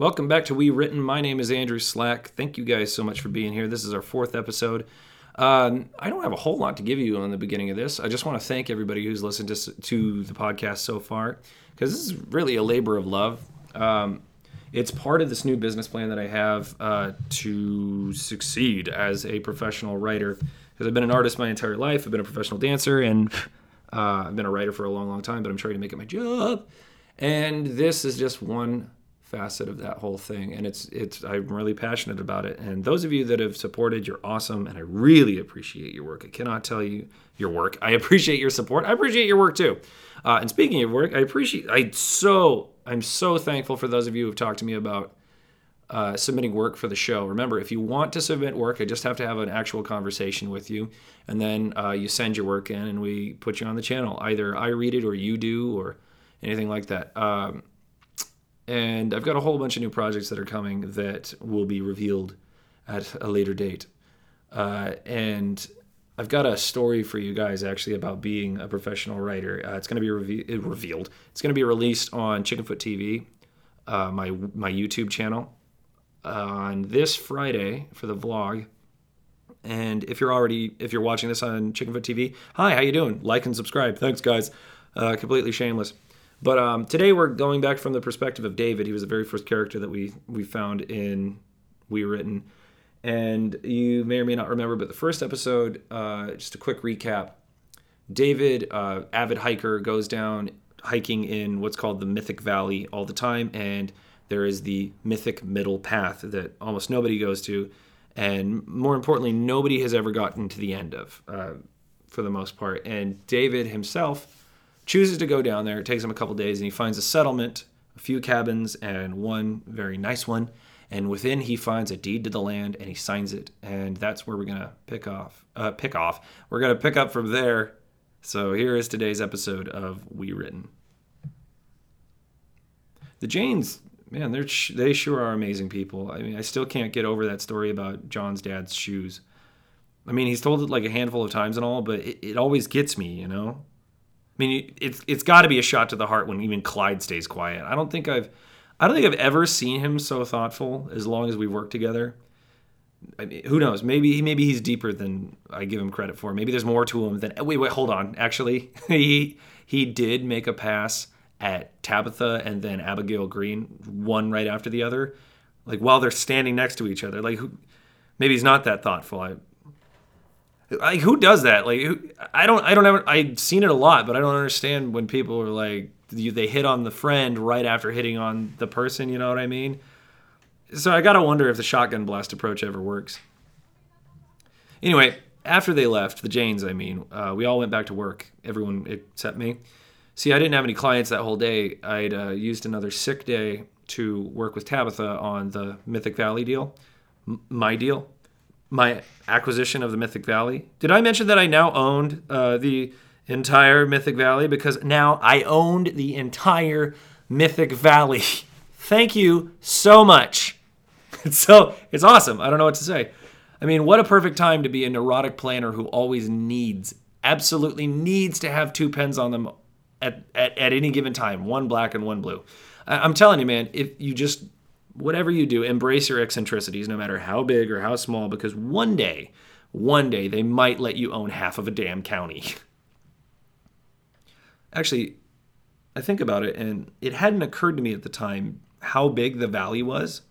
Welcome back to We Written. My name is Andrew Slack. Thank you guys so much for being here. This is our fourth episode. Um, I don't have a whole lot to give you on the beginning of this. I just want to thank everybody who's listened to, to the podcast so far because this is really a labor of love. Um, it's part of this new business plan that I have uh, to succeed as a professional writer. Because I've been an artist my entire life, I've been a professional dancer, and uh, I've been a writer for a long, long time. But I'm trying to make it my job, and this is just one facet of that whole thing and it's it's I'm really passionate about it and those of you that have supported you're awesome and I really appreciate your work I cannot tell you your work I appreciate your support I appreciate your work too uh, and speaking of work I appreciate I so I'm so thankful for those of you who've talked to me about uh, submitting work for the show. Remember, if you want to submit work, I just have to have an actual conversation with you, and then uh, you send your work in, and we put you on the channel. Either I read it, or you do, or anything like that. Um, and I've got a whole bunch of new projects that are coming that will be revealed at a later date. Uh, and I've got a story for you guys actually about being a professional writer. Uh, it's going to be reve- revealed. It's going to be released on Chickenfoot TV, uh, my my YouTube channel, on this Friday for the vlog. And if you're already if you're watching this on Chickenfoot TV, hi, how you doing? Like and subscribe. Thanks, guys. Uh, completely shameless. But um, today we're going back from the perspective of David. He was the very first character that we we found in We Written, and you may or may not remember, but the first episode, uh, just a quick recap. David, uh, avid hiker, goes down hiking in what's called the Mythic Valley all the time, and there is the Mythic Middle Path that almost nobody goes to, and more importantly, nobody has ever gotten to the end of, uh, for the most part. And David himself chooses to go down there. It takes him a couple days, and he finds a settlement, a few cabins, and one very nice one. And within, he finds a deed to the land, and he signs it. And that's where we're gonna pick off. Uh, pick off. We're gonna pick up from there. So here is today's episode of We Written. The Janes, man, they're they sure are amazing people. I mean, I still can't get over that story about John's dad's shoes. I mean, he's told it like a handful of times and all, but it, it always gets me, you know. I mean, it's it's got to be a shot to the heart when even Clyde stays quiet. I don't think I've I don't think I've ever seen him so thoughtful as long as we've worked together. I mean, who knows? Maybe maybe he's deeper than I give him credit for. Maybe there's more to him than. Wait, wait, hold on. Actually, he he did make a pass at Tabitha and then Abigail Green, one right after the other, like while they're standing next to each other. Like, who, maybe he's not that thoughtful. I like who does that? Like who, I don't I don't ever I've seen it a lot, but I don't understand when people are like they hit on the friend right after hitting on the person. You know what I mean? So I gotta wonder if the shotgun blast approach ever works. Anyway, after they left, the Janes, I mean, uh, we all went back to work. Everyone except me. See, I didn't have any clients that whole day. I'd uh, used another sick day to work with Tabitha on the Mythic Valley deal, M- my deal my acquisition of the Mythic Valley. Did I mention that I now owned uh, the entire Mythic Valley? Because now I owned the entire Mythic Valley. Thank you so much. so it's awesome. I don't know what to say. I mean, what a perfect time to be a neurotic planner who always needs, absolutely needs to have two pens on them at, at, at any given time one black and one blue. I, I'm telling you, man, if you just whatever you do, embrace your eccentricities, no matter how big or how small, because one day, one day, they might let you own half of a damn county. Actually, I think about it, and it hadn't occurred to me at the time how big the valley was,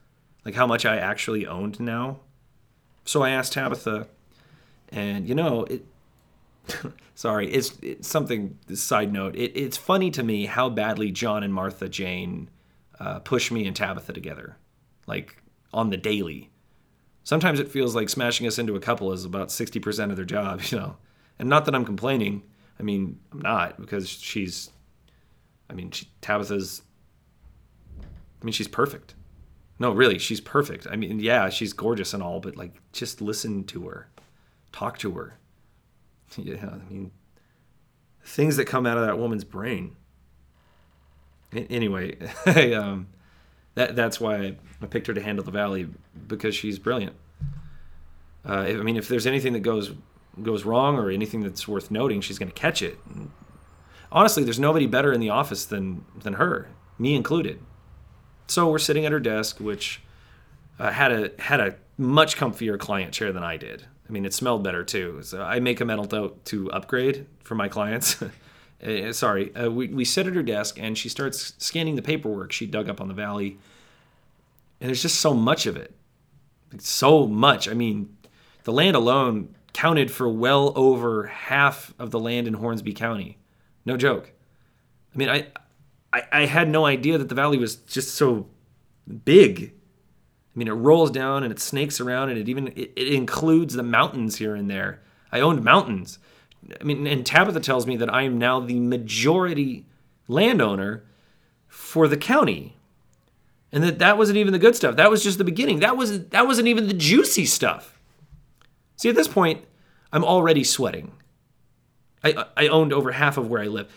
like how much I actually owned now. So I asked Tabitha, and you know, it. sorry, it's, it's something. Side note: it, it's funny to me how badly John and Martha Jane uh, push me and Tabitha together, like on the daily. Sometimes it feels like smashing us into a couple is about 60% of their job, you know. And not that I'm complaining. I mean, I'm not because she's, I mean, she, Tabitha's, I mean, she's perfect. No, really, she's perfect. I mean, yeah, she's gorgeous and all, but like, just listen to her, talk to her. Yeah, I mean, things that come out of that woman's brain anyway, I, um, that that's why I picked her to handle the valley because she's brilliant. Uh, I mean, if there's anything that goes goes wrong or anything that's worth noting, she's going to catch it. Honestly, there's nobody better in the office than than her, me included. So we're sitting at her desk, which uh, had a had a much comfier client chair than I did. I mean, it smelled better too. So I make a mental note to upgrade for my clients. uh, sorry, uh, we we sit at her desk and she starts scanning the paperwork she dug up on the valley, and there's just so much of it, so much. I mean, the land alone counted for well over half of the land in Hornsbee County. No joke. I mean, I, I, I had no idea that the valley was just so big. I mean, it rolls down and it snakes around, and it even it, it includes the mountains here and there. I owned mountains. I mean, and Tabitha tells me that I am now the majority landowner for the county, and that that wasn't even the good stuff. That was just the beginning. That was that wasn't even the juicy stuff. See, at this point, I'm already sweating. I, I owned over half of where I live.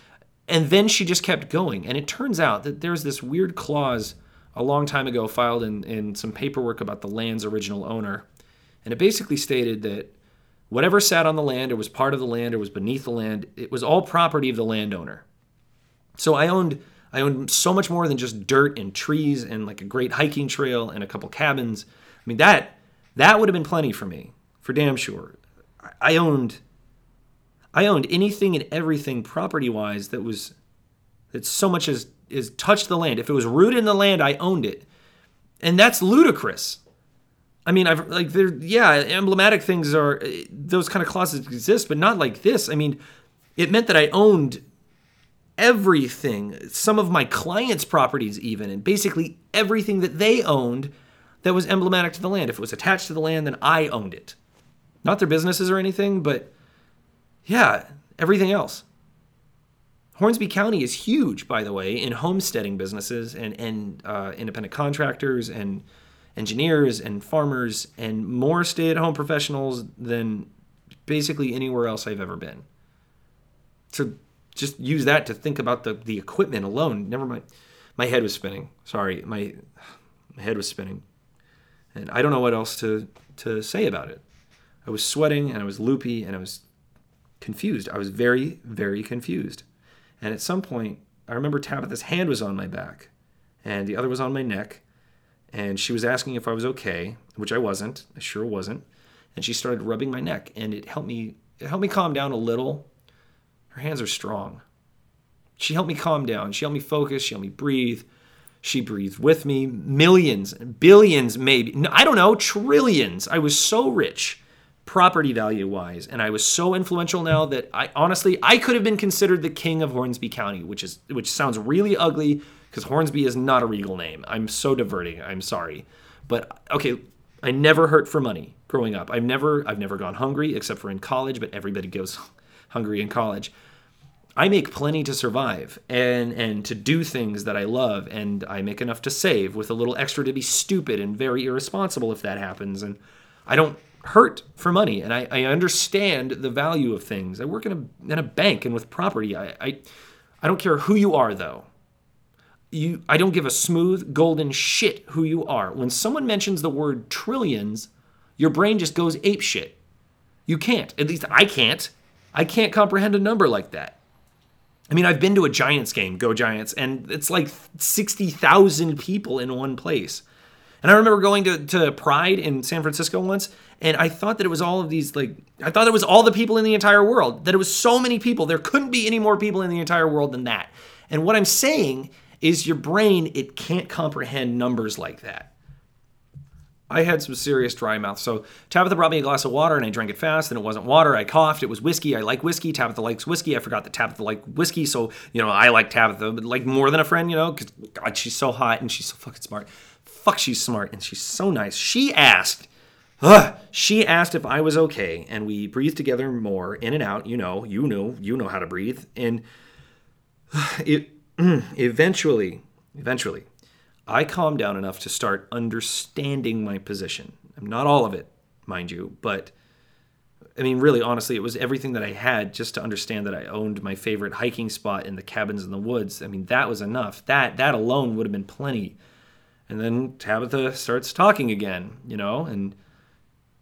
And then she just kept going. And it turns out that there's this weird clause a long time ago filed in, in some paperwork about the land's original owner. And it basically stated that whatever sat on the land or was part of the land or was beneath the land, it was all property of the landowner. So I owned I owned so much more than just dirt and trees and like a great hiking trail and a couple cabins. I mean that that would have been plenty for me for damn sure. I owned I owned anything and everything property wise that was that so much as is touched the land. If it was rooted in the land, I owned it. And that's ludicrous. I mean, I've like there yeah, emblematic things are those kind of clauses exist, but not like this. I mean, it meant that I owned everything, some of my clients' properties even, and basically everything that they owned that was emblematic to the land. If it was attached to the land, then I owned it. Not their businesses or anything, but yeah, everything else. Hornsbee County is huge, by the way, in homesteading businesses and, and uh, independent contractors and engineers and farmers and more stay at home professionals than basically anywhere else I've ever been. So just use that to think about the, the equipment alone. Never mind. My head was spinning. Sorry, my, my head was spinning. And I don't know what else to, to say about it. I was sweating and I was loopy and I was confused. I was very, very confused. And at some point, I remember Tabitha's hand was on my back and the other was on my neck. And she was asking if I was okay, which I wasn't. I sure wasn't. And she started rubbing my neck and it helped me it helped me calm down a little. Her hands are strong. She helped me calm down. She helped me focus. She helped me breathe. She breathed with me. Millions, billions, maybe. I don't know, trillions. I was so rich property value wise and i was so influential now that i honestly i could have been considered the king of hornsbee county which is which sounds really ugly because hornsbee is not a regal name i'm so diverting i'm sorry but okay i never hurt for money growing up i've never i've never gone hungry except for in college but everybody goes hungry in college i make plenty to survive and and to do things that i love and i make enough to save with a little extra to be stupid and very irresponsible if that happens and i don't hurt for money and I, I understand the value of things. I work in a, in a bank and with property. I, I, I don't care who you are though. You, I don't give a smooth golden shit who you are. When someone mentions the word trillions, your brain just goes ape shit. You can't. At least I can't. I can't comprehend a number like that. I mean, I've been to a Giants game, go Giants, and it's like 60,000 people in one place. And I remember going to, to Pride in San Francisco once, and I thought that it was all of these, like, I thought it was all the people in the entire world, that it was so many people. There couldn't be any more people in the entire world than that. And what I'm saying is your brain, it can't comprehend numbers like that. I had some serious dry mouth. So Tabitha brought me a glass of water and I drank it fast and it wasn't water. I coughed. It was whiskey. I like whiskey. Tabitha likes whiskey. I forgot that Tabitha liked whiskey. So, you know, I like Tabitha, like more than a friend, you know, because God, she's so hot and she's so fucking smart fuck, she's smart and she's so nice. She asked, ugh, she asked if I was okay, and we breathed together more, in and out. You know, you know, you know how to breathe. And it eventually, eventually, I calmed down enough to start understanding my position. Not all of it, mind you, but I mean, really, honestly, it was everything that I had just to understand that I owned my favorite hiking spot in the cabins in the woods. I mean, that was enough. That that alone would have been plenty and then Tabitha starts talking again, you know, and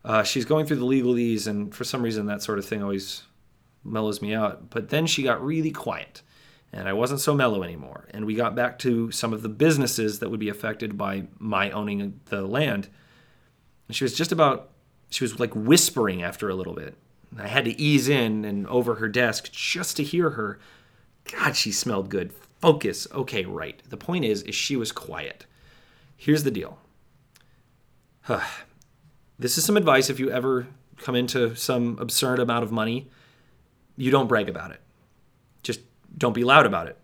uh, she's going through the legalese, and for some reason that sort of thing always mellows me out. But then she got really quiet, and I wasn't so mellow anymore. And we got back to some of the businesses that would be affected by my owning the land. And she was just about, she was like whispering after a little bit. I had to ease in and over her desk just to hear her. God, she smelled good. Focus. Okay, right. The point is, is she was quiet. Here's the deal. this is some advice if you ever come into some absurd amount of money, you don't brag about it. Don't be loud about it.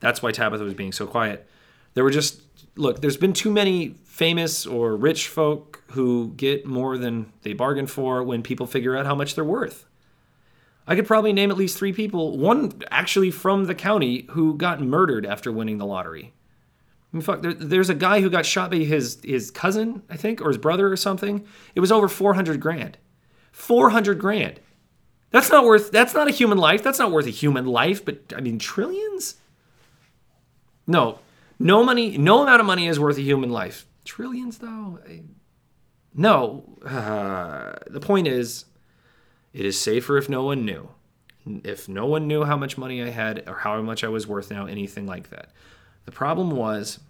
That's why Tabitha was being so quiet. There were just look, there's been too many famous or rich folk who get more than they bargained for when people figure out how much they're worth. I could probably name at least three people, one actually from the county, who got murdered after winning the lottery. I mean, fuck, there, there's a guy who got shot by his his cousin, I think, or his brother or something. It was over 400 grand. 400 grand. That's not worth, that's not a human life. That's not worth a human life, but I mean, trillions? No, no money, no amount of money is worth a human life. Trillions, though? I, no. Uh, the point is, it is safer if no one knew. If no one knew how much money I had or how much I was worth now, anything like that. The problem was,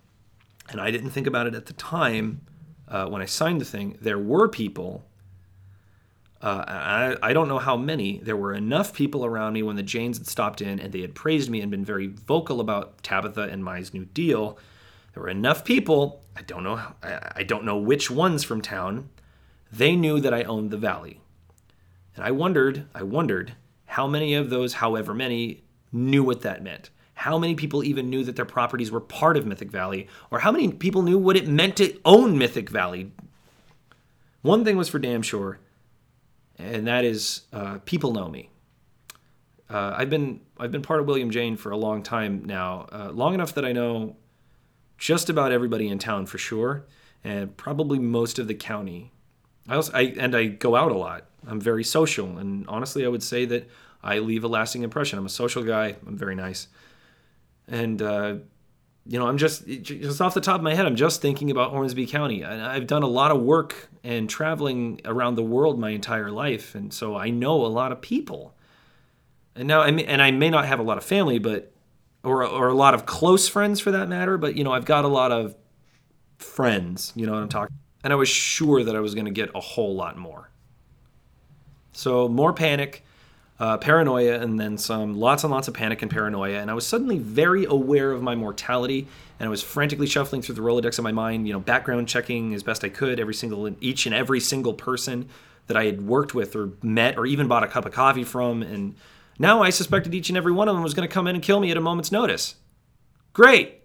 and I didn't think about it at the time uh, when I signed the thing, there were people uh, I, I don't know how many. There were enough people around me when the Janes had stopped in and they had praised me and been very vocal about Tabitha and my new deal. There were enough people. I don't know. I, I don't know which ones from town. They knew that I owned the valley, and I wondered. I wondered how many of those, however many, knew what that meant. How many people even knew that their properties were part of Mythic Valley, or how many people knew what it meant to own Mythic Valley? One thing was for damn sure and that is uh, people know me. Uh, I've been I've been part of William Jane for a long time now, uh, long enough that I know just about everybody in town for sure, and probably most of the county. I also I and I go out a lot. I'm very social, and honestly, I would say that I leave a lasting impression. I'm a social guy. I'm very nice, and uh, you know, I'm just just off the top of my head, I'm just thinking about Hornsbee County. I've done a lot of work and traveling around the world my entire life, and so I know a lot of people. And now, I mean, and I may not have a lot of family, but or or a lot of close friends for that matter. But you know, I've got a lot of friends. You know what I'm talking. And I was sure that I was going to get a whole lot more. So more panic uh, paranoia, and then some lots and lots of panic and paranoia. And I was suddenly very aware of my mortality, and I was frantically shuffling through the Rolodex of my mind, you know, background checking as best I could every single, each and every single person that I had worked with or met or even bought a cup of coffee from. And now I suspected each and every one of them was going to come in and kill me at a moment's notice. Great.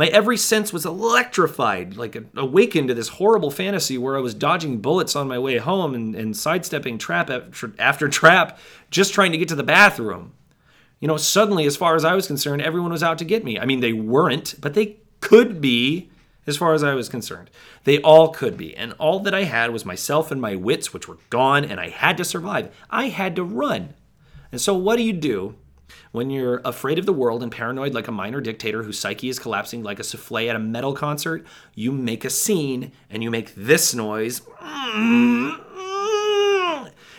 My every sense was electrified, like awakened to this horrible fantasy where I was dodging bullets on my way home and, and sidestepping trap after trap, just trying to get to the bathroom. You know, suddenly, as far as I was concerned, everyone was out to get me. I mean, they weren't, but they could be, as far as I was concerned. They all could be. And all that I had was myself and my wits, which were gone, and I had to survive. I had to run. And so, what do you do when you're afraid of the world and paranoid like a minor dictator whose psyche is collapsing like a souffle at a metal concert, you make a scene and you make this noise.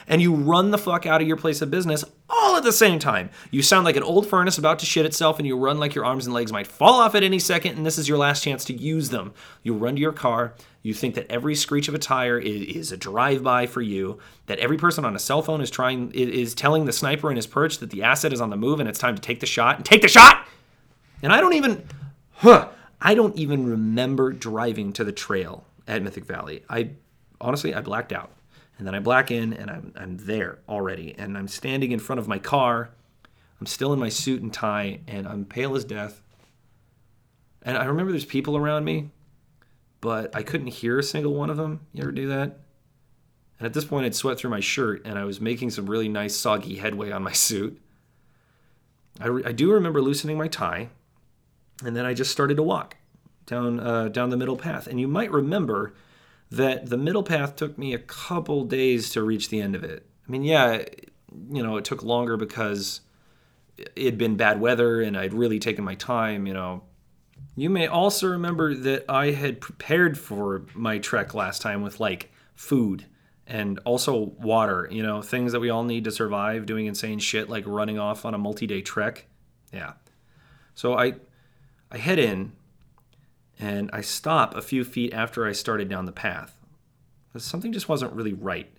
And you run the fuck out of your place of business all at the same time. You sound like an old furnace about to shit itself, and you run like your arms and legs might fall off at any second, and this is your last chance to use them. You run to your car, you think that every screech of a tire is, is a drive-by for you. That every person on a cell phone is trying is telling the sniper in his perch that the asset is on the move and it's time to take the shot and take the shot. And I don't even, huh? I don't even remember driving to the trail at Mythic Valley. I honestly I blacked out, and then I black in and I'm I'm there already, and I'm standing in front of my car. I'm still in my suit and tie, and I'm pale as death. And I remember there's people around me but I couldn't hear a single one of them. You ever do that? And at this point, I'd sweat through my shirt and I was making some really nice, soggy headway on my suit. I, re- I do remember loosening my tie, and then I just started to walk down uh, down the middle path. And you might remember that the middle path took me a couple days to reach the end of it. I mean, yeah, you know, it took longer because it had been bad weather and I'd really taken my time, you know, you may also remember that I had prepared for my trek last time with like food and also water, you know, things that we all need to survive doing insane shit like running off on a multi day trek. Yeah. So I I head in and I stop a few feet after I started down the path. Something just wasn't really right.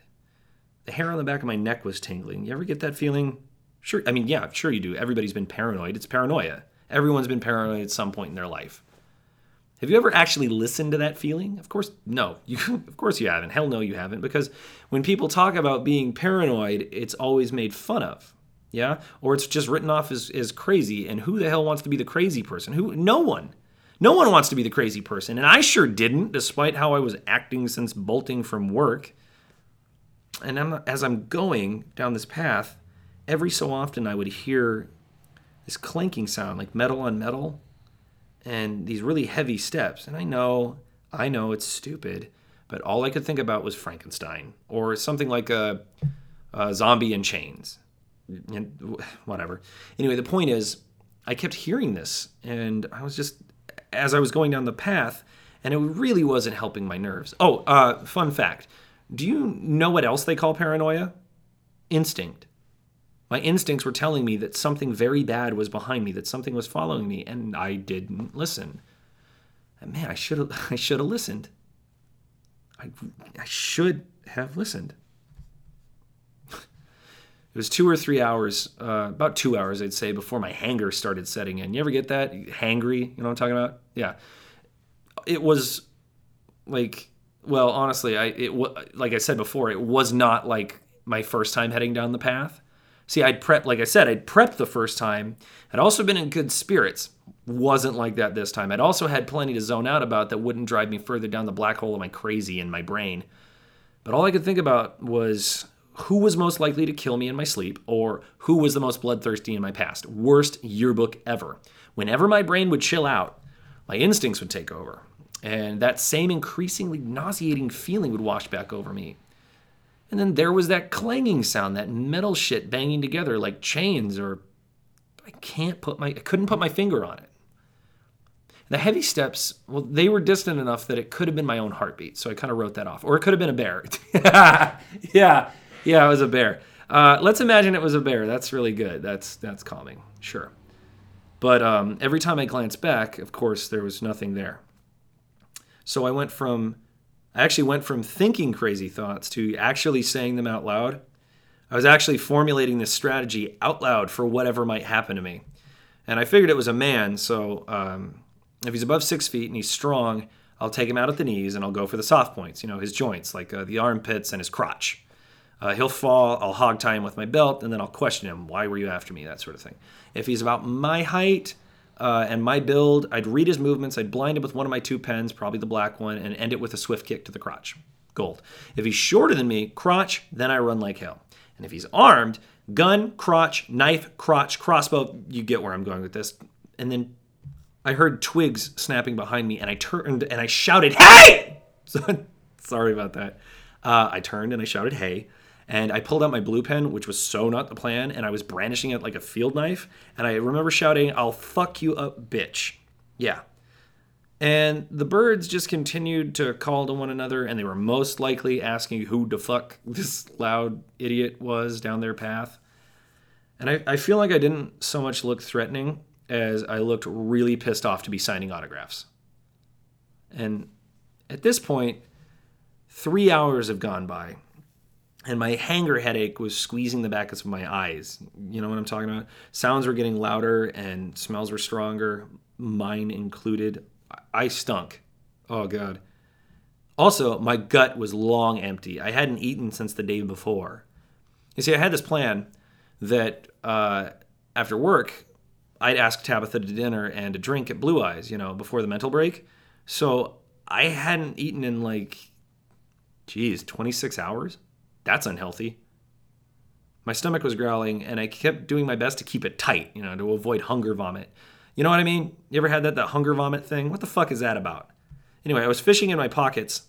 The hair on the back of my neck was tingling. You ever get that feeling? Sure. I mean, yeah, sure you do. Everybody's been paranoid. It's paranoia. Everyone's been paranoid at some point in their life. Have you ever actually listened to that feeling? Of course, no. You, of course you haven't. Hell no, you haven't. Because when people talk about being paranoid, it's always made fun of. Yeah? Or it's just written off as, as crazy. And who the hell wants to be the crazy person? Who? No one. No one wants to be the crazy person. And I sure didn't, despite how I was acting since bolting from work. And I'm, as I'm going down this path, every so often I would hear this clanking sound, like metal on metal and these really heavy steps. And I know, I know it's stupid, but all I could think about was Frankenstein or something like a, a zombie in chains. And whatever. Anyway, the point is, I kept hearing this, and I was just, as I was going down the path, and it really wasn't helping my nerves. Oh, uh, fun fact. Do you know what else they call paranoia? Instinct. My instincts were telling me that something very bad was behind me, that something was following me, and I didn't listen. And man, I should have I should have listened. I, I should have listened. it was two or three hours, uh, about two hours, I'd say, before my hanger started setting in. You ever get that? Hangry? You know what I'm talking about? Yeah. It was like, well, honestly, I it like I said before, it was not like my first time heading down the path. See, I'd prepped, like I said, I'd prepped the first time. I'd also been in good spirits. Wasn't like that this time. I'd also had plenty to zone out about that wouldn't drive me further down the black hole of my crazy in my brain. But all I could think about was who was most likely to kill me in my sleep or who was the most bloodthirsty in my past. Worst yearbook ever. Whenever my brain would chill out, my instincts would take over. And that same increasingly nauseating feeling would wash back over me. And then there was that clanging sound, that metal shit banging together like chains, or I can't put my, I couldn't put my finger on it. The heavy steps, well, they were distant enough that it could have been my own heartbeat. So I kind of wrote that off. Or it could have been a bear. yeah, yeah, it was a bear. Uh, let's imagine it was a bear. That's really good. That's that's calming. Sure. But um, every time I glanced back, of course, there was nothing there. So I went from I actually went from thinking crazy thoughts to actually saying them out loud. I was actually formulating this strategy out loud for whatever might happen to me. And I figured it was a man, so um, if he's above six feet and he's strong, I'll take him out at the knees and I'll go for the soft points, you know, his joints, like uh, the armpits and his crotch. Uh, he'll fall, I'll hog tie him with my belt, and then I'll question him, why were you after me, that sort of thing. If he's about my height, uh, and my build, I'd read his movements, I'd blind him with one of my two pens, probably the black one, and end it with a swift kick to the crotch. Gold. If he's shorter than me, crotch, then I run like hell. And if he's armed, gun, crotch, knife, crotch, crossbow, you get where I'm going with this. And then I heard twigs snapping behind me, and I turned and I shouted, Hey! Sorry about that. Uh, I turned and I shouted, Hey and I pulled out my blue pen, which was so not the plan, and I was brandishing it like a field knife. And I remember shouting, I'll fuck you up, bitch. Yeah. And the birds just continued to call to one another, and they were most likely asking who the fuck this loud idiot was down their path. And I, I feel like I didn't so much look threatening as I looked really pissed off to be signing autographs. And at this point, three hours have gone by, and my hanger headache was squeezing the back of my eyes. You know what I'm talking about? Sounds were getting louder and smells were stronger, mine included. I stunk. Oh, God. Also, my gut was long empty. I hadn't eaten since the day before. You see, I had this plan that uh, after work, I'd ask Tabitha to dinner and a drink at Blue Eyes, you know, before the mental break. So I hadn't eaten in like, geez, 26 hours? That's unhealthy. My stomach was growling, and I kept doing my best to keep it tight, you know, to avoid hunger vomit. You know what I mean? You ever had that, that hunger vomit thing? What the fuck is that about? Anyway, I was fishing in my pockets,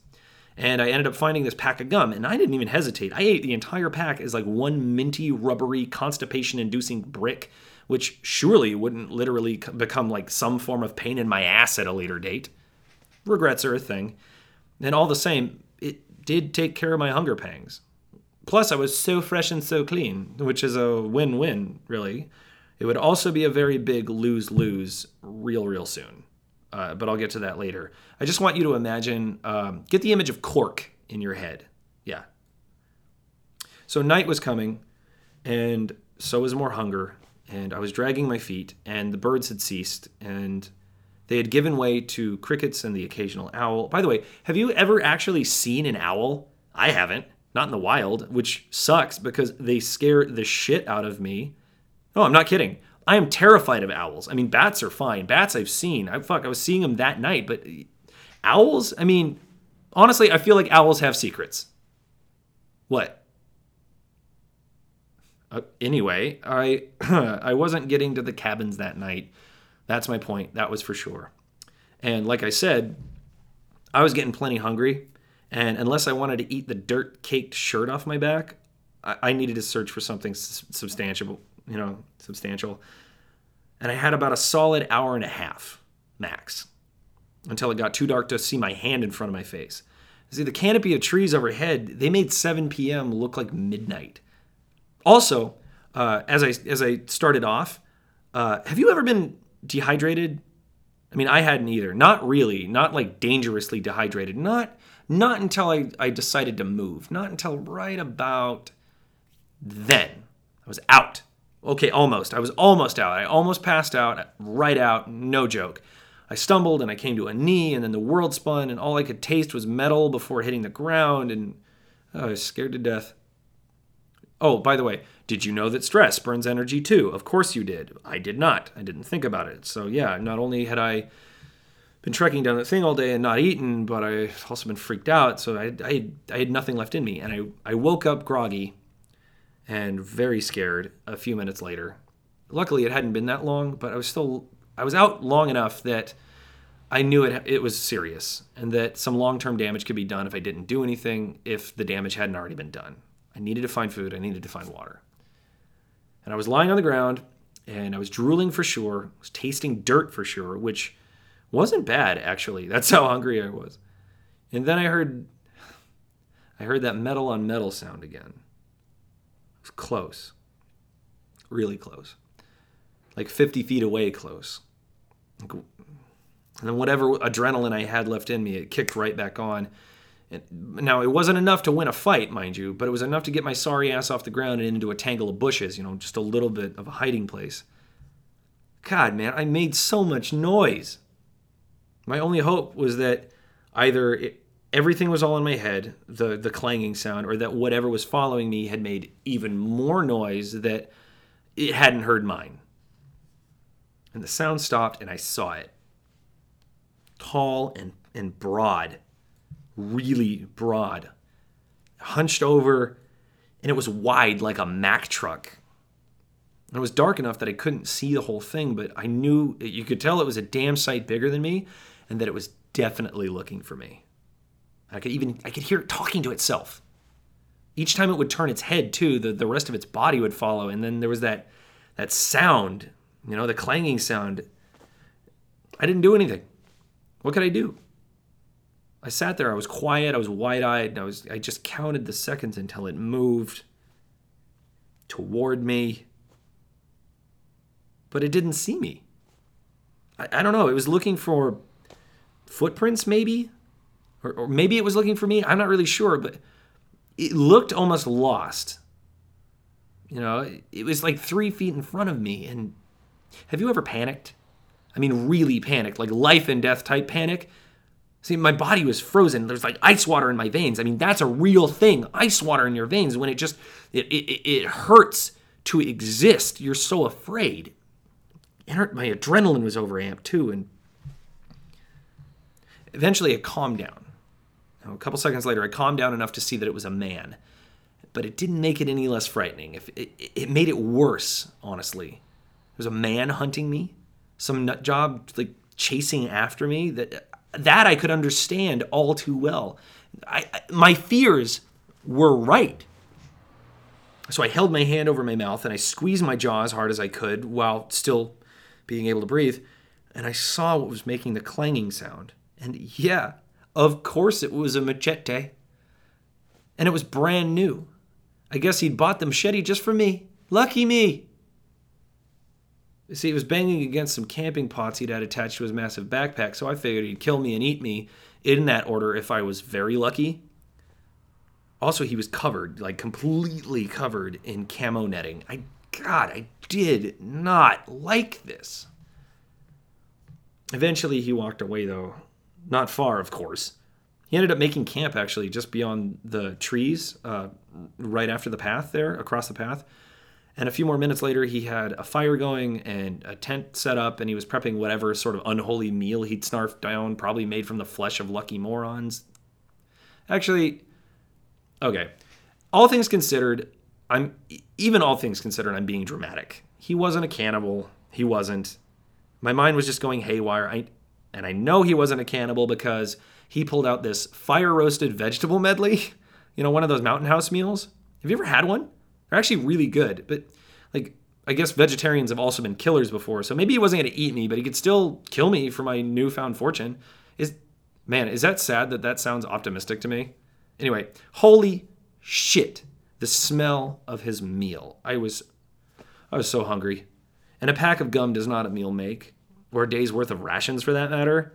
and I ended up finding this pack of gum, and I didn't even hesitate. I ate the entire pack as like one minty, rubbery, constipation inducing brick, which surely wouldn't literally become like some form of pain in my ass at a later date. Regrets are a thing. And all the same, it did take care of my hunger pangs. Plus, I was so fresh and so clean, which is a win win, really. It would also be a very big lose lose real, real soon. Uh, but I'll get to that later. I just want you to imagine, um, get the image of cork in your head. Yeah. So night was coming, and so was more hunger, and I was dragging my feet, and the birds had ceased, and they had given way to crickets and the occasional owl. By the way, have you ever actually seen an owl? I haven't, not in the wild, which sucks because they scare the shit out of me. No, I'm not kidding. I am terrified of owls. I mean, bats are fine. Bats I've seen. I fuck, I was seeing them that night, but owls, I mean, honestly, I feel like owls have secrets. What? Uh, anyway, I I wasn't getting to the cabins that night. That's my point. That was for sure. And like I said, I was getting plenty hungry, and unless I wanted to eat the dirt caked shirt off my back, I, I needed to search for something substantial. You know, substantial. And I had about a solid hour and a half max until it got too dark to see my hand in front of my face. See, the canopy of trees overhead, they made 7 p.m. look like midnight. Also, uh, as I as I started off, uh, have you ever been dehydrated? I mean, I hadn't either. Not really. Not like dangerously dehydrated. Not not until I, I decided to move. Not until right about then. I was out. Okay, almost. I was almost out. I almost passed out, right out, no joke. I stumbled and I came to a knee, and then the world spun, and all I could taste was metal before hitting the ground, and oh, I was scared to death. Oh, by the way, did you know that stress burns energy too? Of course you did. I did not. I didn't think about it. So, yeah, not only had I been trekking down that thing all day and not eaten, but I also been freaked out. So I, I, I had nothing left in me. And I, I woke up groggy and very scared a few minutes later. Luckily, it hadn't been that long, but I was still, I was out long enough that I knew it, it was serious and that some long term damage could be done if I didn't do anything, if the damage hadn't already been done. I needed to find food, I needed to find water. And I was lying on the ground and I was drooling for sure, I was tasting dirt for sure, which wasn't bad actually. That's how hungry I was. And then I heard I heard that metal on metal sound again. It was close. Really close. Like 50 feet away close. And then whatever adrenaline I had left in me, it kicked right back on now, it wasn't enough to win a fight, mind you, but it was enough to get my sorry ass off the ground and into a tangle of bushes, you know, just a little bit of a hiding place. God, man, I made so much noise. My only hope was that either it, everything was all in my head, the, the clanging sound, or that whatever was following me had made even more noise that it hadn't heard mine. And the sound stopped, and I saw it. Tall and, and broad really broad, hunched over, and it was wide like a Mack truck. And it was dark enough that I couldn't see the whole thing, but I knew you could tell it was a damn sight bigger than me and that it was definitely looking for me. I could even I could hear it talking to itself. Each time it would turn its head too, the, the rest of its body would follow, and then there was that that sound, you know, the clanging sound. I didn't do anything. What could I do? I sat there, I was quiet, I was wide-eyed, and I was I just counted the seconds until it moved toward me. But it didn't see me. I, I don't know, it was looking for footprints maybe? Or, or maybe it was looking for me. I'm not really sure, but it looked almost lost. You know, it was like three feet in front of me. And have you ever panicked? I mean, really panicked, like life and death type panic. See, my body was frozen. There's like ice water in my veins. I mean, that's a real thing. Ice water in your veins when it just it it, it hurts to exist. You're so afraid. And my adrenaline was overamped too, and eventually it calmed down. Now, a couple seconds later, I calmed down enough to see that it was a man, but it didn't make it any less frightening. If it, it made it worse, honestly. There was a man hunting me, some nut job like chasing after me. That that I could understand all too well. I, I, my fears were right. So I held my hand over my mouth and I squeezed my jaw as hard as I could while still being able to breathe. And I saw what was making the clanging sound. And yeah, of course it was a machete. And it was brand new. I guess he'd bought the machete just for me. Lucky me. See, he was banging against some camping pots he'd had attached to his massive backpack, so I figured he'd kill me and eat me in that order if I was very lucky. Also, he was covered, like completely covered in camo netting. I, God, I did not like this. Eventually, he walked away, though. Not far, of course. He ended up making camp actually just beyond the trees, uh, right after the path there, across the path. And a few more minutes later, he had a fire going and a tent set up, and he was prepping whatever sort of unholy meal he'd snarfed down, probably made from the flesh of lucky morons. Actually, okay. All things considered, I'm even all things considered, I'm being dramatic. He wasn't a cannibal. He wasn't. My mind was just going haywire. I, and I know he wasn't a cannibal because he pulled out this fire roasted vegetable medley. You know, one of those mountain house meals. Have you ever had one? They're actually really good. But like, I guess vegetarians have also been killers before, so maybe he wasn't going to eat me, but he could still kill me for my newfound fortune. Is man, is that sad that that sounds optimistic to me? Anyway, holy shit, the smell of his meal. I was, I was so hungry, and a pack of gum does not a meal make, or a day's worth of rations for that matter.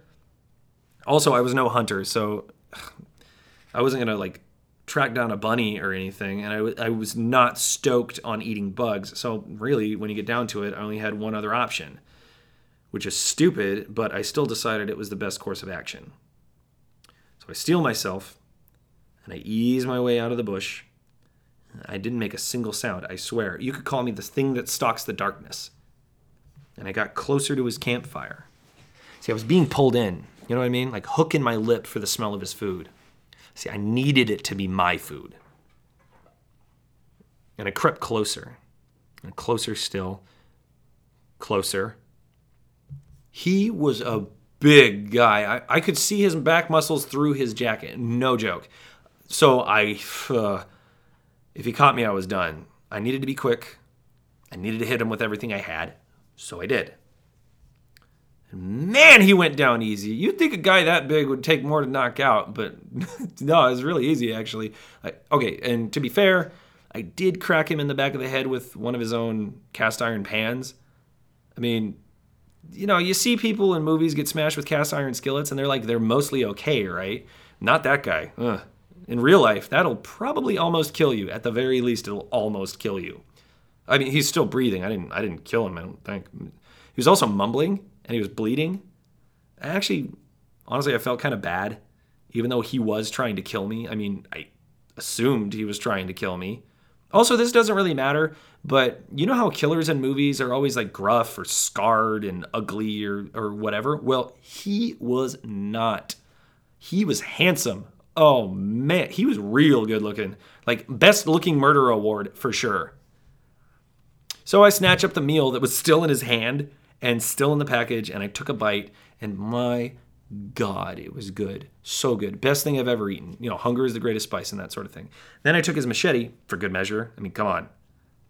Also, I was no hunter, so I wasn't gonna like track down a bunny or anything, and I, w- I was not stoked on eating bugs. So really, when you get down to it, I only had one other option, which is stupid, but I still decided it was the best course of action. So I steel myself, and I ease my way out of the bush. I didn't make a single sound, I swear. You could call me the thing that stalks the darkness. And I got closer to his campfire. See, I was being pulled in. You know what I mean? Like hooking my lip for the smell of his food. See, I needed it to be my food. And I crept closer, and closer still, closer. He was a big guy. I, I could see his back muscles through his jacket. No joke. So I, uh, if he caught me, I was done. I needed to be quick. I needed to hit him with everything I had. So I did. Man, he went down easy. You'd think a guy that big would take more to knock out, but no, it was really easy actually. I, okay, and to be fair, I did crack him in the back of the head with one of his own cast iron pans. I mean, you know, you see people in movies get smashed with cast iron skillets and they're like, they're mostly okay, right? Not that guy. Ugh. In real life, that'll probably almost kill you. At the very least, it'll almost kill you. I mean, he's still breathing. I didn't, I didn't kill him. I don't think. He was also mumbling and he was bleeding. I actually, honestly, I felt kind of bad, even though he was trying to kill me. I mean, I assumed he was trying to kill me. Also, this doesn't really matter, but you know how killers in movies are always like gruff or scarred and ugly or, or whatever? Well, he was not. He was handsome. Oh man, he was real good looking. Like, best looking murder award for sure. So I snatch up the meal that was still in his hand and still in the package, and I took a bite, and my God, it was good. So good. Best thing I've ever eaten. You know, hunger is the greatest spice and that sort of thing. Then I took his machete, for good measure. I mean, come on.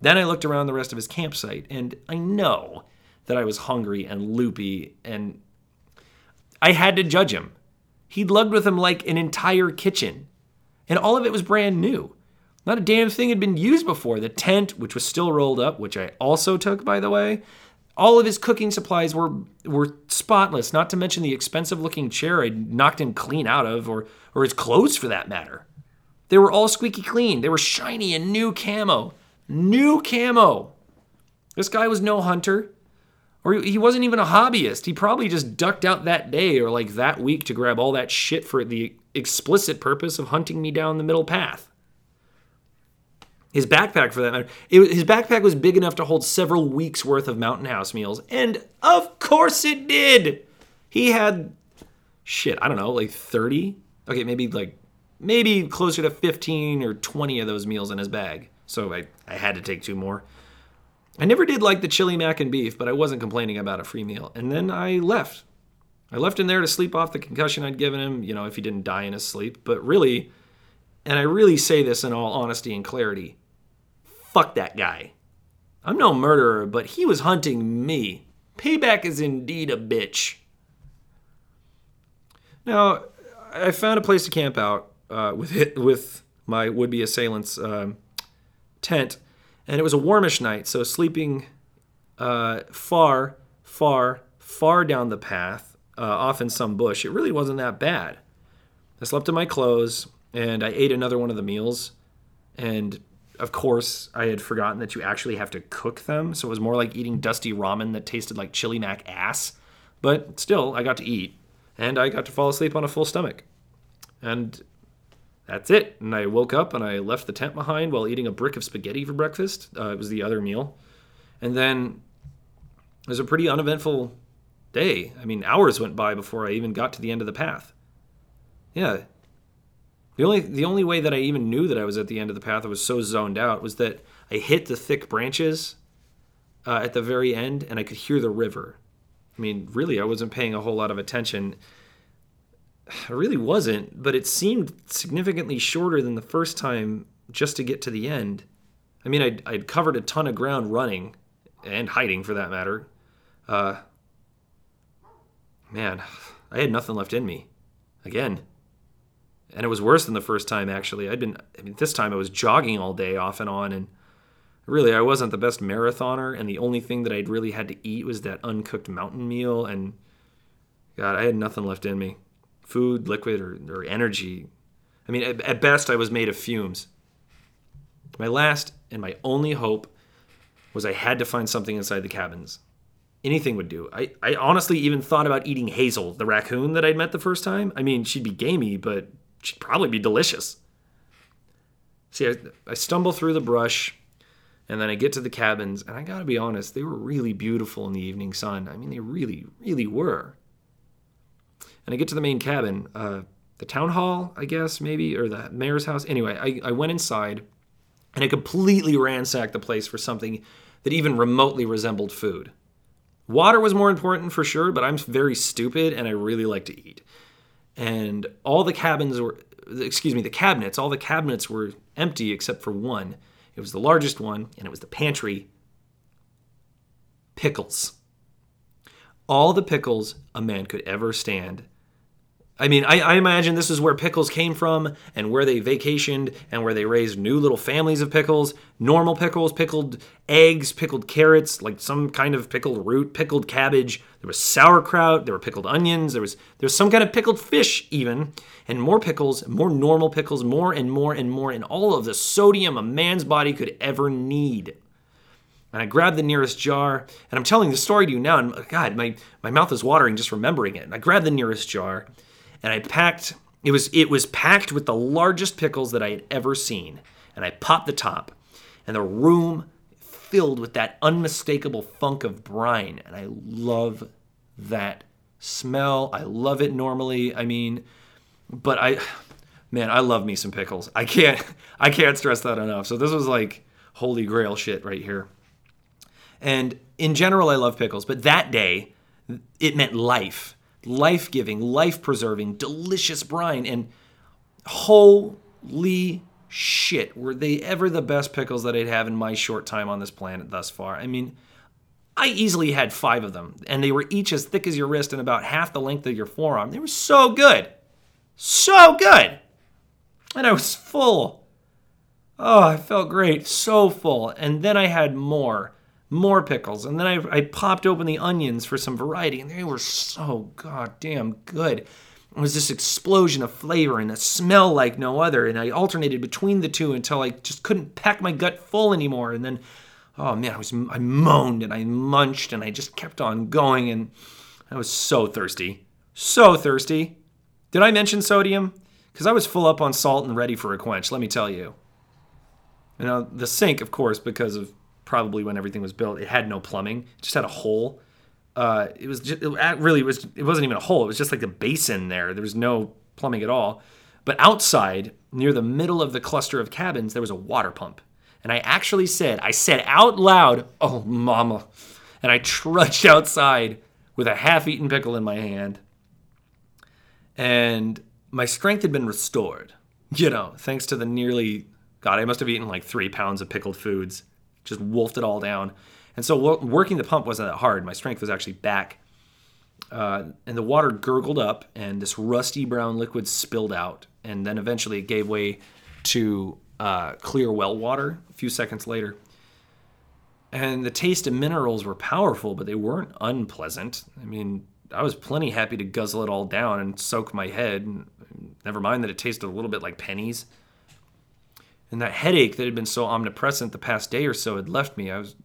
Then I looked around the rest of his campsite, and I know that I was hungry and loopy, and I had to judge him. He'd lugged with him like an entire kitchen, and all of it was brand new. Not a damn thing had been used before. The tent, which was still rolled up, which I also took, by the way, all of his cooking supplies were were spotless, not to mention the expensive looking chair I'd knocked him clean out of, or or his clothes for that matter. They were all squeaky clean. They were shiny and new camo. New camo. This guy was no hunter. Or he wasn't even a hobbyist. He probably just ducked out that day or like that week to grab all that shit for the explicit purpose of hunting me down the middle path. His backpack, for that matter, it, his backpack was big enough to hold several weeks worth of Mountain House meals, and of course it did. He had shit, I don't know, like 30. Okay, maybe like maybe closer to 15 or 20 of those meals in his bag. So I, I had to take two more. I never did like the chili mac and beef, but I wasn't complaining about a free meal. And then I left. I left him there to sleep off the concussion I'd given him, you know, if he didn't die in his sleep. But really, and I really say this in all honesty and clarity, fuck that guy. I'm no murderer, but he was hunting me. Payback is indeed a bitch. Now, I found a place to camp out uh, with it, with my would-be assailant's um, tent, and it was a warmish night, so sleeping uh, far, far, far down the path, uh, off in some bush. It really wasn't that bad. I slept in my clothes and I ate another one of the meals. And of course, I had forgotten that you actually have to cook them. So it was more like eating dusty ramen that tasted like chili mac ass. But still, I got to eat and I got to fall asleep on a full stomach. And that's it. And I woke up and I left the tent behind while eating a brick of spaghetti for breakfast. Uh, it was the other meal. And then it was a pretty uneventful day. I mean, hours went by before I even got to the end of the path. Yeah. The only the only way that I even knew that I was at the end of the path, I was so zoned out, was that I hit the thick branches uh, at the very end, and I could hear the river. I mean, really, I wasn't paying a whole lot of attention. I really wasn't, but it seemed significantly shorter than the first time just to get to the end. I mean, I'd, I'd covered a ton of ground running and hiding for that matter. Uh, man, I had nothing left in me. Again. And it was worse than the first time, actually. I'd been, I mean, this time I was jogging all day off and on, and really, I wasn't the best marathoner, and the only thing that I'd really had to eat was that uncooked mountain meal, and God, I had nothing left in me food, liquid, or, or energy. I mean, at, at best, I was made of fumes. My last and my only hope was I had to find something inside the cabins. Anything would do. I, I honestly even thought about eating Hazel, the raccoon that I'd met the first time. I mean, she'd be gamey, but she'd probably be delicious. See, I, I stumble through the brush and then I get to the cabins, and I gotta be honest, they were really beautiful in the evening sun. I mean, they really, really were. And I get to the main cabin, uh, the town hall, I guess, maybe, or the mayor's house. Anyway, I, I went inside and I completely ransacked the place for something that even remotely resembled food. Water was more important for sure, but I'm very stupid and I really like to eat. And all the cabins were, excuse me, the cabinets, all the cabinets were empty except for one. It was the largest one, and it was the pantry. Pickles. All the pickles a man could ever stand I mean, I, I, imagine this is where pickles came from and where they vacationed and where they raised new little families of pickles. Normal pickles, pickled eggs, pickled carrots, like some kind of pickled root, pickled cabbage. There was sauerkraut, there were pickled onions, there was there was some kind of pickled fish even, and more pickles, more normal pickles, more and more and more, and all of the sodium a man's body could ever need. And I grabbed the nearest jar, and I'm telling the story to you now, and God, my, my mouth is watering just remembering it. And I grabbed the nearest jar and I packed it was it was packed with the largest pickles that I had ever seen. And I popped the top, and the room filled with that unmistakable funk of brine. And I love that smell. I love it normally. I mean, but I man, I love me some pickles. I can't I can't stress that enough. So this was like holy grail shit right here. And in general I love pickles, but that day it meant life life giving, life preserving, delicious brine. And holy shit, were they ever the best pickles that I'd have in my short time on this planet thus far? I mean, I easily had five of them, and they were each as thick as your wrist and about half the length of your forearm. They were so good. So good. And I was full. Oh, I felt great. So full. And then I had more more pickles. And then I, I popped open the onions for some variety, and they were so goddamn good. It was this explosion of flavor and a smell like no other. And I alternated between the two until I just couldn't pack my gut full anymore. And then, oh man, I was I moaned and I munched and I just kept on going. And I was so thirsty, so thirsty. Did I mention sodium? Because I was full up on salt and ready for a quench. Let me tell you. You know the sink, of course, because of probably when everything was built. It had no plumbing; it just had a hole. Uh, it was just, it really was. It wasn't even a hole. It was just like a basin there. There was no plumbing at all. But outside, near the middle of the cluster of cabins, there was a water pump. And I actually said, I said out loud, "Oh, mama!" And I trudged outside with a half-eaten pickle in my hand. And my strength had been restored. You know, thanks to the nearly God, I must have eaten like three pounds of pickled foods just wolfed it all down. And so working the pump wasn't that hard. My strength was actually back. Uh, and the water gurgled up, and this rusty brown liquid spilled out. And then eventually it gave way to uh, clear well water a few seconds later. and the taste of minerals were powerful, but they weren't unpleasant. I mean, I was plenty happy to guzzle it all down and soak my head. And never mind that it tasted a little bit like pennies. And that headache that had been so omnipresent the past day or so had left me. I was,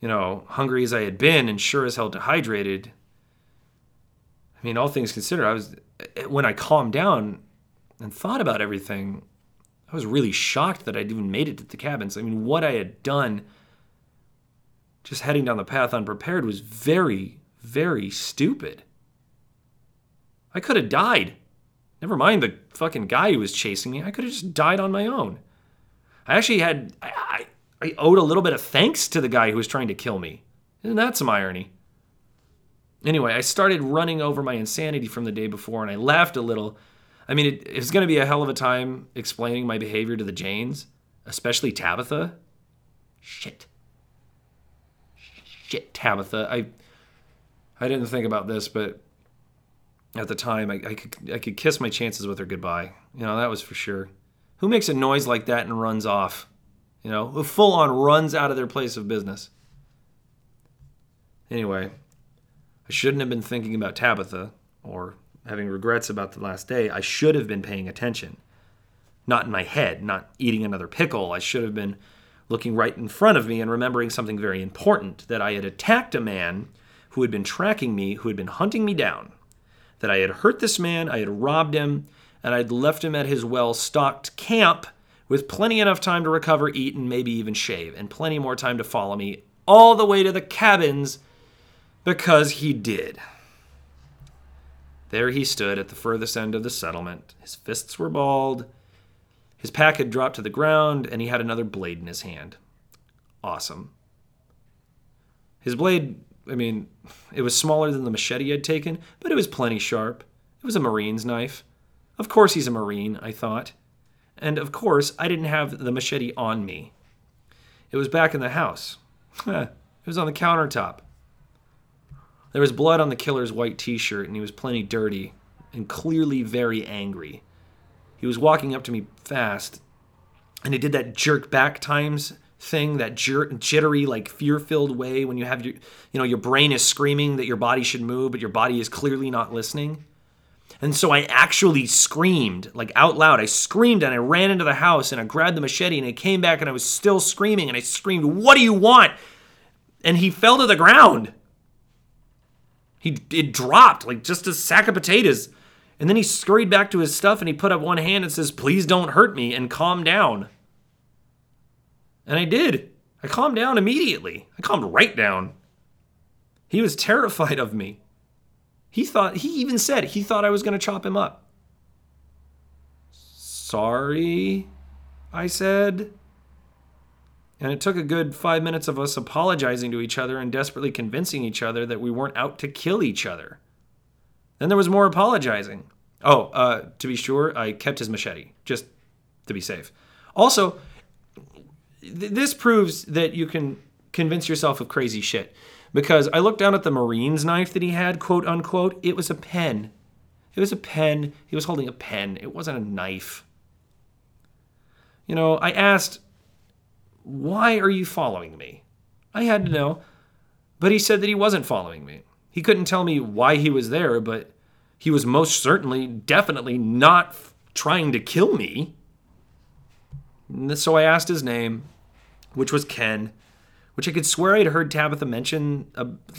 you know, hungry as I had been and sure as hell dehydrated. I mean, all things considered, I was, when I calmed down and thought about everything, I was really shocked that I'd even made it to the cabins. I mean, what I had done just heading down the path unprepared was very, very stupid. I could have died. Never mind the fucking guy who was chasing me. I could have just died on my own. I actually had, I, I, owed a little bit of thanks to the guy who was trying to kill me. Isn't that some irony? Anyway, I started running over my insanity from the day before and I laughed a little. I mean, it, it was going to be a hell of a time explaining my behavior to the Janes, especially Tabitha. Shit. Shit, Tabitha. I I didn't think about this, but at the time, I, I, could I could kiss my chances with her goodbye. You know, that was for sure. Who makes a noise like that and runs off? You know, who full on runs out of their place of business? Anyway, I shouldn't have been thinking about Tabitha or having regrets about the last day. I should have been paying attention. Not in my head, not eating another pickle. I should have been looking right in front of me and remembering something very important that I had attacked a man who had been tracking me, who had been hunting me down that I had hurt this man, I had robbed him, and I'd left him at his well stocked camp with plenty enough time to recover, eat, and maybe even shave, and plenty more time to follow me all the way to the cabins because he did. There he stood at the furthest end of the settlement. His fists were balled, his pack had dropped to the ground, and he had another blade in his hand. Awesome. His blade I mean, it was smaller than the machete I'd taken, but it was plenty sharp. It was a Marine's knife. Of course he's a Marine, I thought. And of course, I didn't have the machete on me. It was back in the house. it was on the countertop. There was blood on the killer's white t shirt, and he was plenty dirty and clearly very angry. He was walking up to me fast, and he did that jerk back times thing, that jittery, like fear-filled way when you have your, you know, your brain is screaming that your body should move, but your body is clearly not listening. And so I actually screamed, like out loud. I screamed and I ran into the house and I grabbed the machete and I came back and I was still screaming and I screamed, What do you want? And he fell to the ground. He it dropped like just a sack of potatoes. And then he scurried back to his stuff and he put up one hand and says, Please don't hurt me and calm down. And I did. I calmed down immediately. I calmed right down. He was terrified of me. He thought, he even said he thought I was going to chop him up. Sorry, I said. And it took a good five minutes of us apologizing to each other and desperately convincing each other that we weren't out to kill each other. Then there was more apologizing. Oh, uh, to be sure, I kept his machete, just to be safe. Also, this proves that you can convince yourself of crazy shit. Because I looked down at the Marine's knife that he had, quote unquote. It was a pen. It was a pen. He was holding a pen. It wasn't a knife. You know, I asked, Why are you following me? I had to know. But he said that he wasn't following me. He couldn't tell me why he was there, but he was most certainly, definitely not trying to kill me. So I asked his name, which was Ken, which I could swear I'd heard Tabitha mention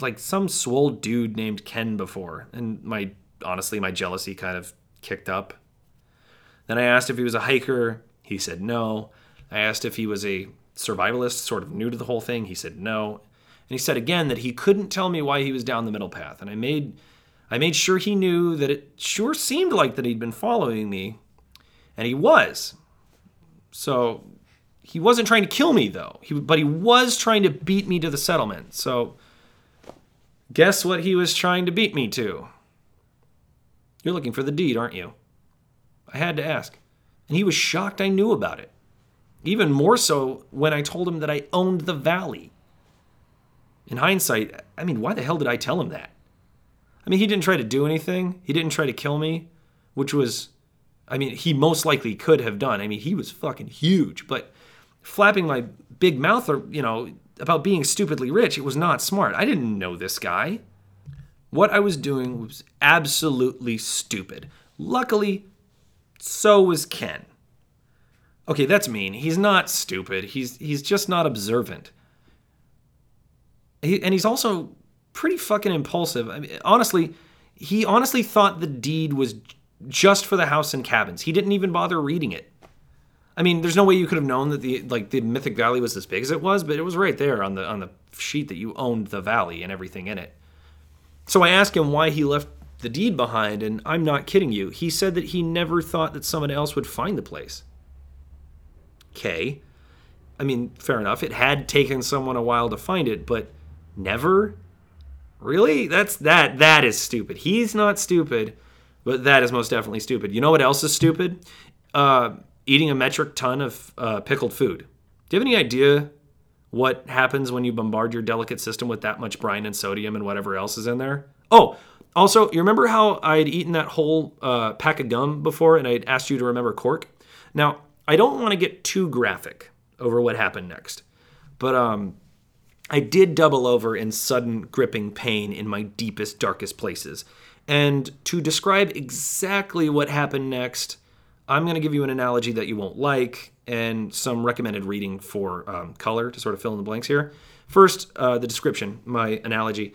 like some swole dude named Ken before, and my honestly my jealousy kind of kicked up. Then I asked if he was a hiker. He said no. I asked if he was a survivalist, sort of new to the whole thing. He said no. And he said again that he couldn't tell me why he was down the middle path. And I made I made sure he knew that it sure seemed like that he'd been following me. And he was. So he wasn't trying to kill me though. He, but he was trying to beat me to the settlement. So guess what he was trying to beat me to? You're looking for the deed, aren't you? I had to ask. And he was shocked I knew about it. Even more so when I told him that I owned the valley. In hindsight, I mean, why the hell did I tell him that? I mean, he didn't try to do anything. He didn't try to kill me, which was, I mean, he most likely could have done. I mean, he was fucking huge, but flapping my big mouth or you know about being stupidly rich. It was not smart. I didn't know this guy. What I was doing was absolutely stupid. Luckily, so was Ken. Okay, that's mean. He's not stupid. He's he's just not observant. He, and he's also pretty fucking impulsive. I mean, honestly, he honestly thought the deed was just for the house and cabins. He didn't even bother reading it. I mean, there's no way you could have known that the like the Mythic Valley was as big as it was, but it was right there on the on the sheet that you owned the valley and everything in it. So I asked him why he left the deed behind, and I'm not kidding you. He said that he never thought that someone else would find the place. Okay. I mean, fair enough. It had taken someone a while to find it, but never? Really? That's that that is stupid. He's not stupid, but that is most definitely stupid. You know what else is stupid? Uh, eating a metric ton of uh, pickled food. Do you have any idea what happens when you bombard your delicate system with that much brine and sodium and whatever else is in there? Oh, also, you remember how I had eaten that whole uh, pack of gum before and I'd asked you to remember cork? Now, I don't want to get too graphic over what happened next, but um, I did double over in sudden gripping pain in my deepest, darkest places. And to describe exactly what happened next, I'm going to give you an analogy that you won't like and some recommended reading for um, color to sort of fill in the blanks here. First, uh, the description, my analogy.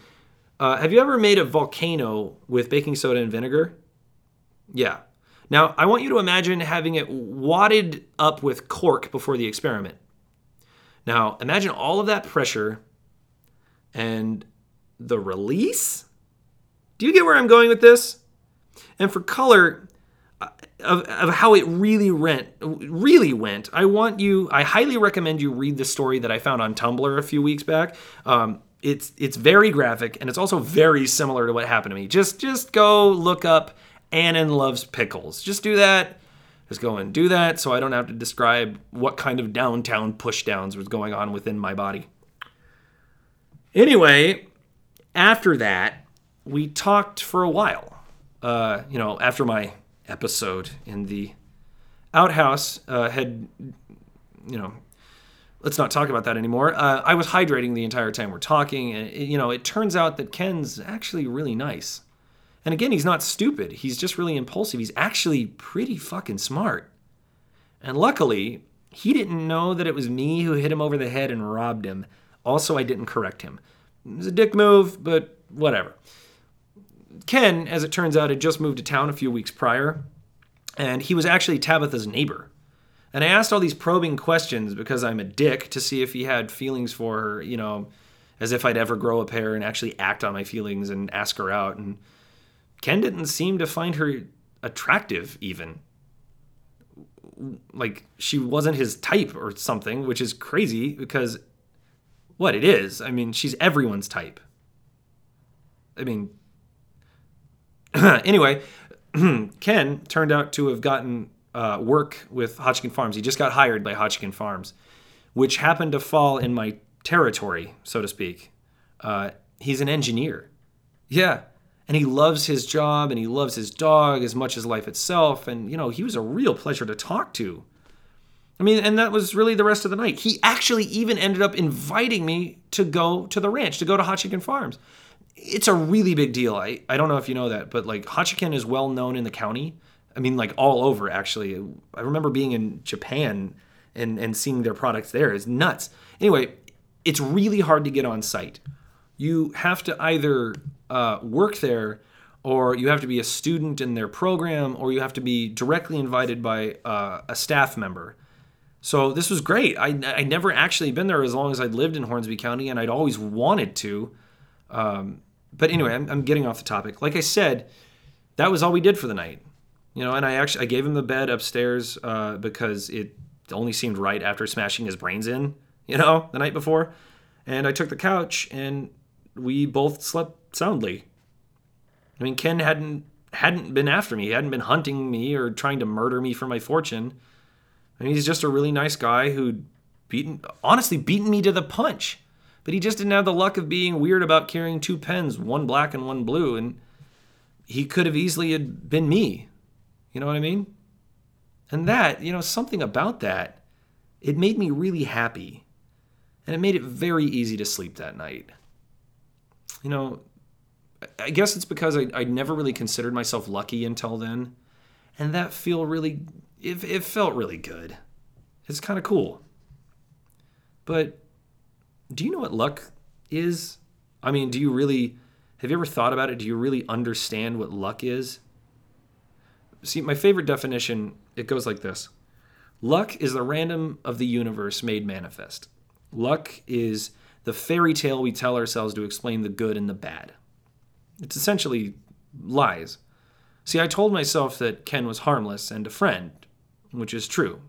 Uh, have you ever made a volcano with baking soda and vinegar? Yeah. Now, I want you to imagine having it wadded up with cork before the experiment. Now, imagine all of that pressure and the release. Do you get where I'm going with this? And for color, of, of how it really went, really went, I want you, I highly recommend you read the story that I found on Tumblr a few weeks back. Um, it's it's very graphic and it's also very similar to what happened to me. Just just go look up Annan loves pickles. Just do that. Just go and do that so I don't have to describe what kind of downtown pushdowns was going on within my body. Anyway, after that, we talked for a while. Uh, you know, after my episode in the outhouse uh, had, you know, let's not talk about that anymore. Uh, I was hydrating the entire time we're talking, and it, you know, it turns out that Ken's actually really nice. And again, he's not stupid. He's just really impulsive. He's actually pretty fucking smart. And luckily, he didn't know that it was me who hit him over the head and robbed him. Also, I didn't correct him. It was a dick move, but whatever. Ken, as it turns out, had just moved to town a few weeks prior, and he was actually Tabitha's neighbor. And I asked all these probing questions because I'm a dick to see if he had feelings for her, you know, as if I'd ever grow a pair and actually act on my feelings and ask her out. And Ken didn't seem to find her attractive, even. Like, she wasn't his type or something, which is crazy because what it is. I mean, she's everyone's type. I mean, anyway, Ken turned out to have gotten uh, work with Hodgkin Farms. He just got hired by Hodgkin Farms, which happened to fall in my territory, so to speak. Uh, he's an engineer. Yeah. And he loves his job and he loves his dog as much as life itself. And, you know, he was a real pleasure to talk to. I mean, and that was really the rest of the night. He actually even ended up inviting me to go to the ranch, to go to Hodgkin Farms. It's a really big deal. I, I don't know if you know that, but like Hodgkin is well known in the county. I mean, like all over, actually. I remember being in Japan and, and seeing their products there is nuts. Anyway, it's really hard to get on site. You have to either uh, work there or you have to be a student in their program or you have to be directly invited by uh, a staff member so this was great. I I never actually been there as long as I'd lived in Hornsbee County, and I'd always wanted to. Um, but anyway, I'm, I'm getting off the topic. Like I said, that was all we did for the night. You know, and I actually I gave him the bed upstairs uh, because it only seemed right after smashing his brains in. You know, the night before, and I took the couch and we both slept soundly. I mean, Ken hadn't hadn't been after me. He hadn't been hunting me or trying to murder me for my fortune. And he's just a really nice guy who'd beaten, honestly, beaten me to the punch. But he just didn't have the luck of being weird about carrying two pens, one black and one blue. And he could have easily had been me. You know what I mean? And that, you know, something about that, it made me really happy. And it made it very easy to sleep that night. You know, I guess it's because I, I never really considered myself lucky until then. And that feel really, it, it felt really good. It's kind of cool. But do you know what luck is? I mean, do you really, have you ever thought about it? Do you really understand what luck is? See, my favorite definition, it goes like this Luck is the random of the universe made manifest. Luck is the fairy tale we tell ourselves to explain the good and the bad. It's essentially lies. See, I told myself that Ken was harmless and a friend, which is true.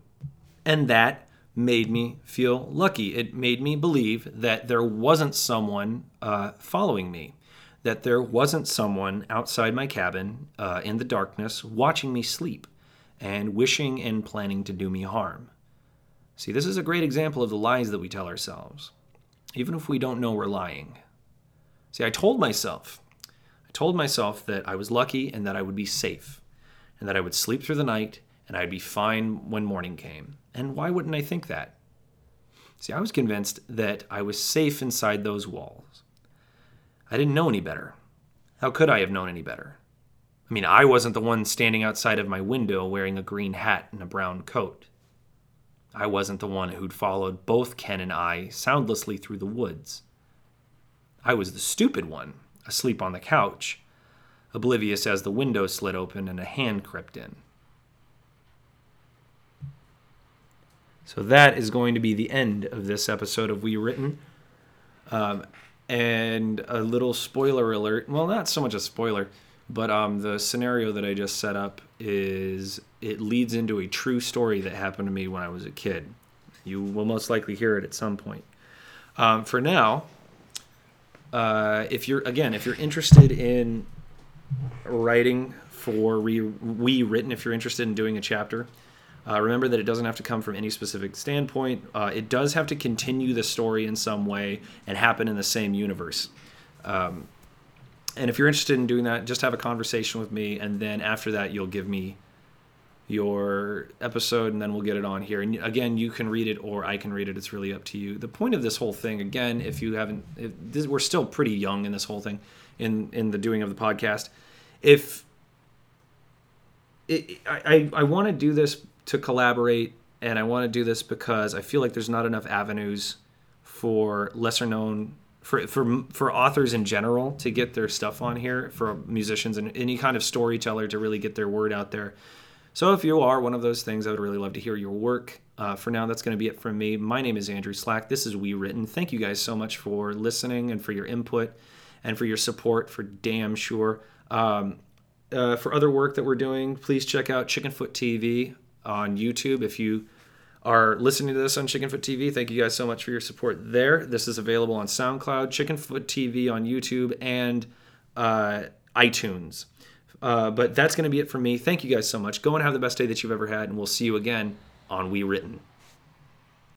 And that made me feel lucky. It made me believe that there wasn't someone uh, following me, that there wasn't someone outside my cabin uh, in the darkness watching me sleep and wishing and planning to do me harm. See, this is a great example of the lies that we tell ourselves, even if we don't know we're lying. See, I told myself, I told myself that I was lucky and that I would be safe, and that I would sleep through the night and I'd be fine when morning came. And why wouldn't I think that? See, I was convinced that I was safe inside those walls. I didn't know any better. How could I have known any better? I mean, I wasn't the one standing outside of my window wearing a green hat and a brown coat. I wasn't the one who'd followed both Ken and I soundlessly through the woods. I was the stupid one, asleep on the couch, oblivious as the window slid open and a hand crept in. So that is going to be the end of this episode of We Written. Um, and a little spoiler alert. Well, not so much a spoiler, but um, the scenario that I just set up is it leads into a true story that happened to me when I was a kid. You will most likely hear it at some point. Um, for now, uh, if you're again, if you're interested in writing for we, we written, if you're interested in doing a chapter, uh, remember that it doesn't have to come from any specific standpoint. Uh, it does have to continue the story in some way and happen in the same universe. Um, and if you're interested in doing that, just have a conversation with me, and then after that, you'll give me your episode, and then we'll get it on here. And again, you can read it or I can read it. It's really up to you. The point of this whole thing, again, if you haven't, if this, we're still pretty young in this whole thing, in in the doing of the podcast. If it, I, I want to do this to collaborate, and I want to do this because I feel like there's not enough avenues for lesser known for for for authors in general to get their stuff on here for musicians and any kind of storyteller to really get their word out there. So if you are one of those things, I would really love to hear your work. Uh, for now, that's going to be it from me. My name is Andrew Slack. This is We Written. Thank you guys so much for listening and for your input and for your support. For damn sure. Um, uh, for other work that we're doing, please check out Chickenfoot TV on YouTube. If you are listening to this on Chickenfoot TV, thank you guys so much for your support there. This is available on SoundCloud, Chickenfoot TV on YouTube, and uh, iTunes. Uh, but that's going to be it for me. Thank you guys so much. Go and have the best day that you've ever had, and we'll see you again on We Written.